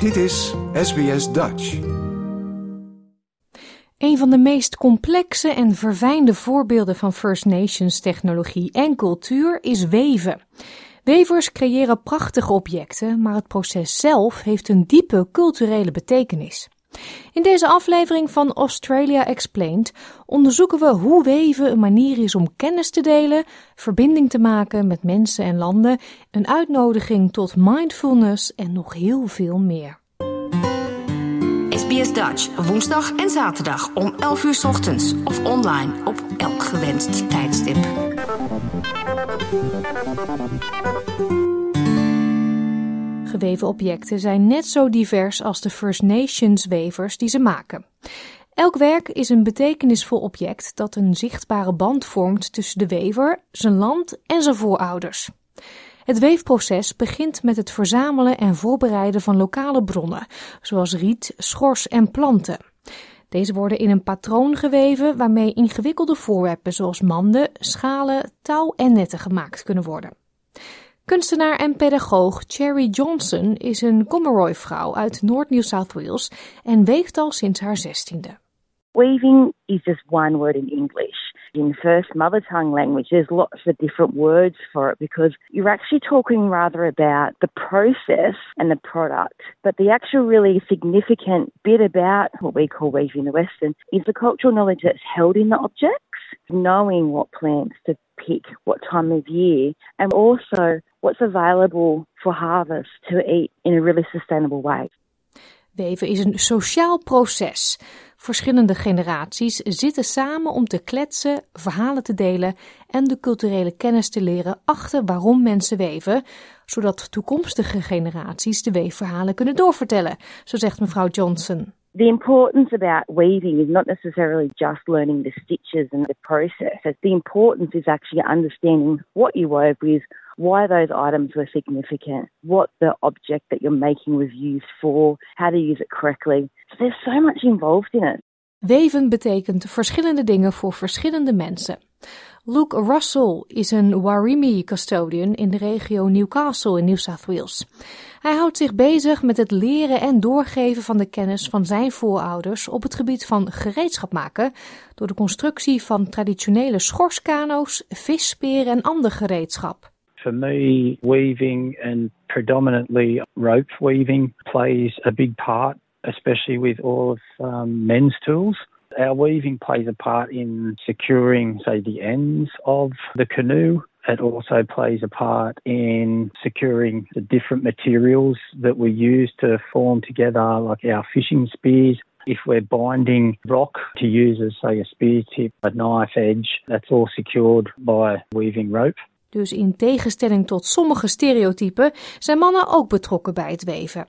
Dit is SBS Dutch. Een van de meest complexe en verfijnde voorbeelden van First Nations technologie en cultuur is weven. Wevers creëren prachtige objecten, maar het proces zelf heeft een diepe culturele betekenis. In deze aflevering van Australia Explained onderzoeken we hoe weven een manier is om kennis te delen, verbinding te maken met mensen en landen, een uitnodiging tot mindfulness en nog heel veel meer. SBS Dutch, woensdag en zaterdag om 11 uur ochtends of online op elk gewenst tijdstip. Geweven objecten zijn net zo divers als de First Nations wevers die ze maken. Elk werk is een betekenisvol object dat een zichtbare band vormt tussen de wever, zijn land en zijn voorouders. Het weefproces begint met het verzamelen en voorbereiden van lokale bronnen, zoals riet, schors en planten. Deze worden in een patroon geweven waarmee ingewikkelde voorwerpen zoals manden, schalen, touw en netten gemaakt kunnen worden. Kunstenaar en pedagoog Cherry Johnson is een Gomeroi-vrouw uit Noord-New South Wales en weeft al sinds haar zestiende. Weaving is just one word in English. In first mother tongue language, there's lots of different words for it because you're actually talking rather about the process and the product. But the actual really significant bit about what we call weaving in the Western is the cultural knowledge that's held in the objects, knowing what plants to pick, what time of year, and also what's available for harvest to eat in a really sustainable way. Weven is een sociaal proces. Verschillende generaties zitten samen om te kletsen, verhalen te delen en de culturele kennis te leren achter waarom mensen weven, zodat toekomstige generaties de weefverhalen kunnen doorvertellen, zo zegt mevrouw Johnson. The importance about weaving is not necessarily just learning the stitches and the process. The importance is actually understanding what you wove with, why those items were significant, what the object that you're making was used for, how to use it correctly. There's so much involved in it. Weven betekent verschillende dingen voor verschillende mensen. Luke Russell is een Warimi custodian in de regio Newcastle in New South Wales. Hij houdt zich bezig met het leren en doorgeven van de kennis van zijn voorouders op het gebied van gereedschap maken door de constructie van traditionele schorskano's, vissperen en ander gereedschap. For me, weaving and predominantly rope weaving plays a big part, especially with all of um, men's tools. Our weaving plays a part in securing, say, the ends of the canoe. It also plays a part in securing the different materials that we use to form together, like our fishing spears. If we're binding rock to use as, say, a spear tip, a knife edge, that's all secured by weaving rope. Dus in tegenstelling tot sommige stereotypen zijn mannen ook betrokken bij het weven.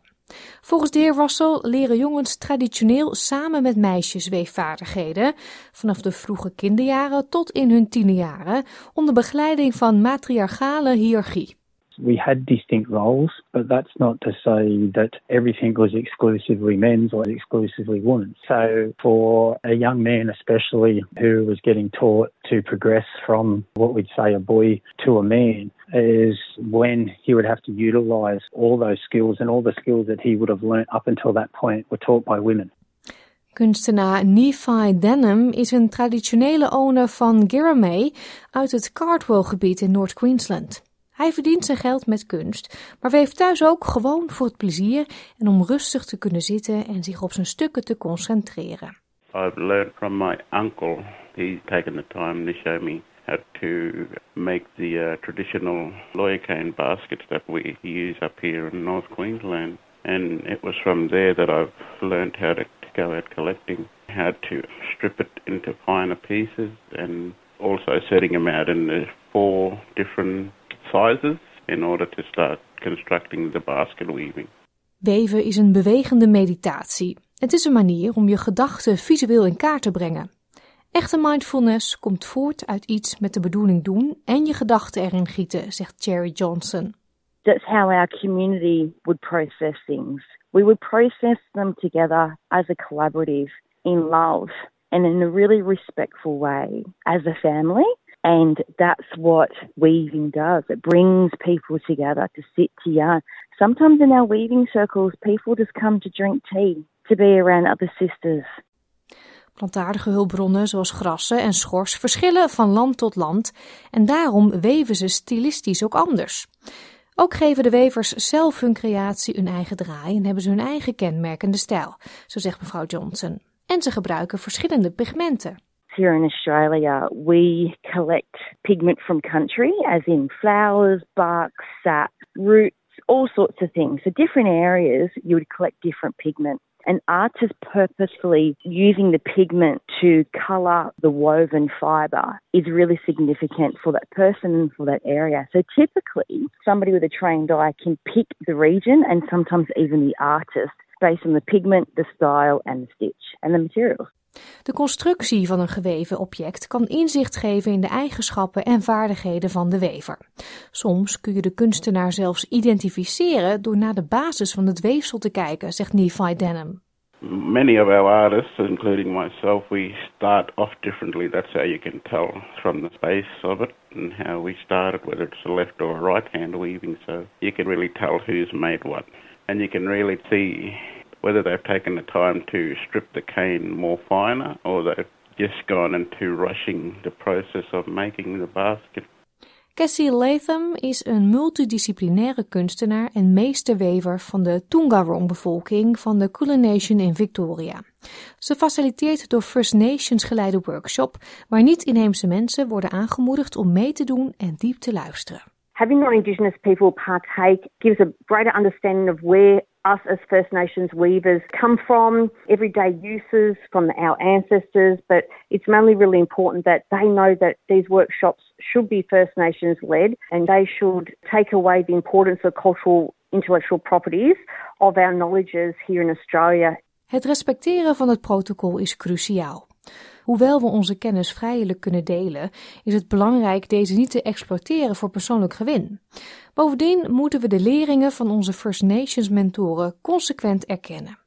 Volgens de heer Russell leren jongens traditioneel samen met meisjes weefvaardigheden, vanaf de vroege kinderjaren tot in hun tienerjaren, onder begeleiding van matriarchale hiërarchie. We had distinct roles, but that's not to say that everything was exclusively men's or exclusively women's. So, for a young man, especially who was getting taught to progress from what we'd say a boy to a man, is when he would have to utilize all those skills and all the skills that he would have learnt up until that point were taught by women. Kunstenaar Nephi Denham is een traditionele owner van Girramay uit het Cardwell-gebied in Noord-Queensland. Hij verdient zijn geld met kunst, maar weeft thuis ook gewoon voor het plezier en om rustig te kunnen zitten en zich op zijn stukken te concentreren. I've learned from my uncle. He's taken the time to show me how to make the uh, traditional lawyer cane baskets that we use up here in North Queensland. And it was from there that I've learned how to go out collecting, how to strip it into finer pieces, and also setting them out in the four different sizes in order to start constructing the basket weaving. Weven is een bewegende meditatie. Het is een manier om je gedachten visueel in kaart te brengen. Echte mindfulness komt voort uit iets met de bedoeling doen en je gedachten erin gieten, zegt Cherry Johnson. That's how our community would process things. We would process them together as a collaborative in love and in a really respectful way as a family. And that's what weaving does. It brings people together to sit to yarn. Sometimes in our weaving circles, people just come to drink tea, to be around other sisters. Plantaardige hulpbronnen zoals grassen en schors verschillen van land tot land en daarom weven ze stilistisch ook anders. Ook geven de wevers zelf hun creatie een eigen draai en hebben ze hun eigen kenmerkende stijl, zo zegt mevrouw Johnson. En ze gebruiken verschillende pigmenten. Here in Australia, we collect pigment from country, as in flowers, bark, sap, roots, all sorts of things. So different areas, you would collect different pigment. And artists purposefully using the pigment to colour the woven fibre is really significant for that person and for that area. So typically, somebody with a trained eye can pick the region and sometimes even the artist based on the pigment, the style, and the stitch and the materials. De constructie van een geweven object kan inzicht geven in de eigenschappen en vaardigheden van de wever. Soms kun je de kunstenaar zelfs identificeren door naar de basis van het weefsel te kijken, zegt Nephi Denham. Many of our artists, including myself, we start off differently. That's how you can tell from the space of it and how we started, whether it's a left or a right hand weaving. So you can really tell who's made what. And you can really see whether they've taken the time to strip the cane more finer or they've just gone into rushing the process of making the basket. Cassie Latham is een multidisciplinaire kunstenaar en meesterwever van de Toongaroong-bevolking van de Kulin in Victoria. Ze faciliteert door First Nations geleide workshop, waar niet-inheemse mensen worden aangemoedigd om mee te doen en diep te luisteren. Having non-Indigenous people partake gives a greater understanding of where us as First Nations weavers come from, everyday uses from our ancestors, but it's mainly really important that they know that these workshops should be First Nations led and they should take away the importance of cultural intellectual properties of our knowledges here in Australia. Het respecteren van het protocol is cruciaal. Hoewel we onze kennis vrijelijk kunnen delen, is het belangrijk deze niet te exploiteren voor persoonlijk gewin. Bovendien moeten we de leringen van onze First Nations mentoren consequent erkennen.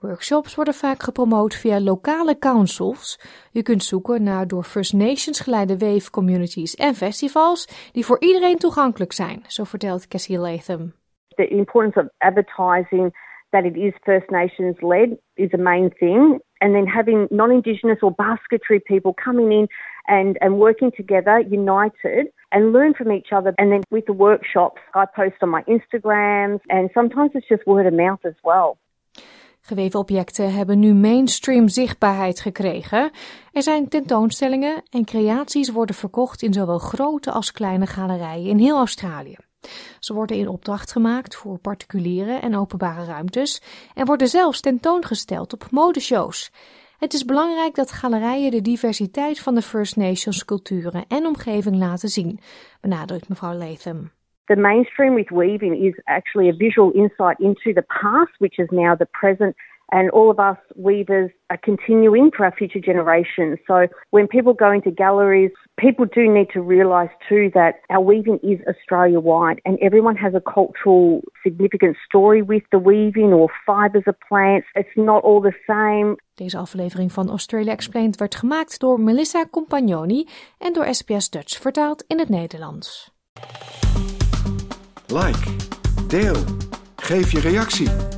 Workshops worden vaak gepromoot via lokale councils. Je kunt zoeken naar door First Nations geleide weefcommunities en festivals die voor iedereen toegankelijk zijn, zo vertelt Cassie Latham. The importance of advertising that it is First Nations led is a main thing. And then having non Indigenous or basketry people coming in and, and working together, united, and learn from each other. And then with the workshops, I post on my Instagrams, and sometimes it's just word of mouth as well. Geweven objecten hebben nu mainstream zichtbaarheid gekregen. Er zijn tentoonstellingen en creaties worden verkocht in zowel grote als kleine galerijen in heel Australië. Ze worden in opdracht gemaakt voor particuliere en openbare ruimtes en worden zelfs tentoongesteld op modeshows. Het is belangrijk dat galerijen de diversiteit van de First Nations culturen en omgeving laten zien, benadrukt mevrouw Latham. The mainstream with weaving is actually a visual insight into the past, which is now the present and all of us weavers are continuing for our future generations. So when people go into galleries, people do need to realise too that our weaving is Australia wide and everyone has a cultural significant story with the weaving or fibres of plants. It's not all the same. Deze aflevering van Australia Explained werd gemaakt door Melissa Compagnoni en door SBS Dutch, vertaald in het Nederlands. Like, deel, geef je reactie.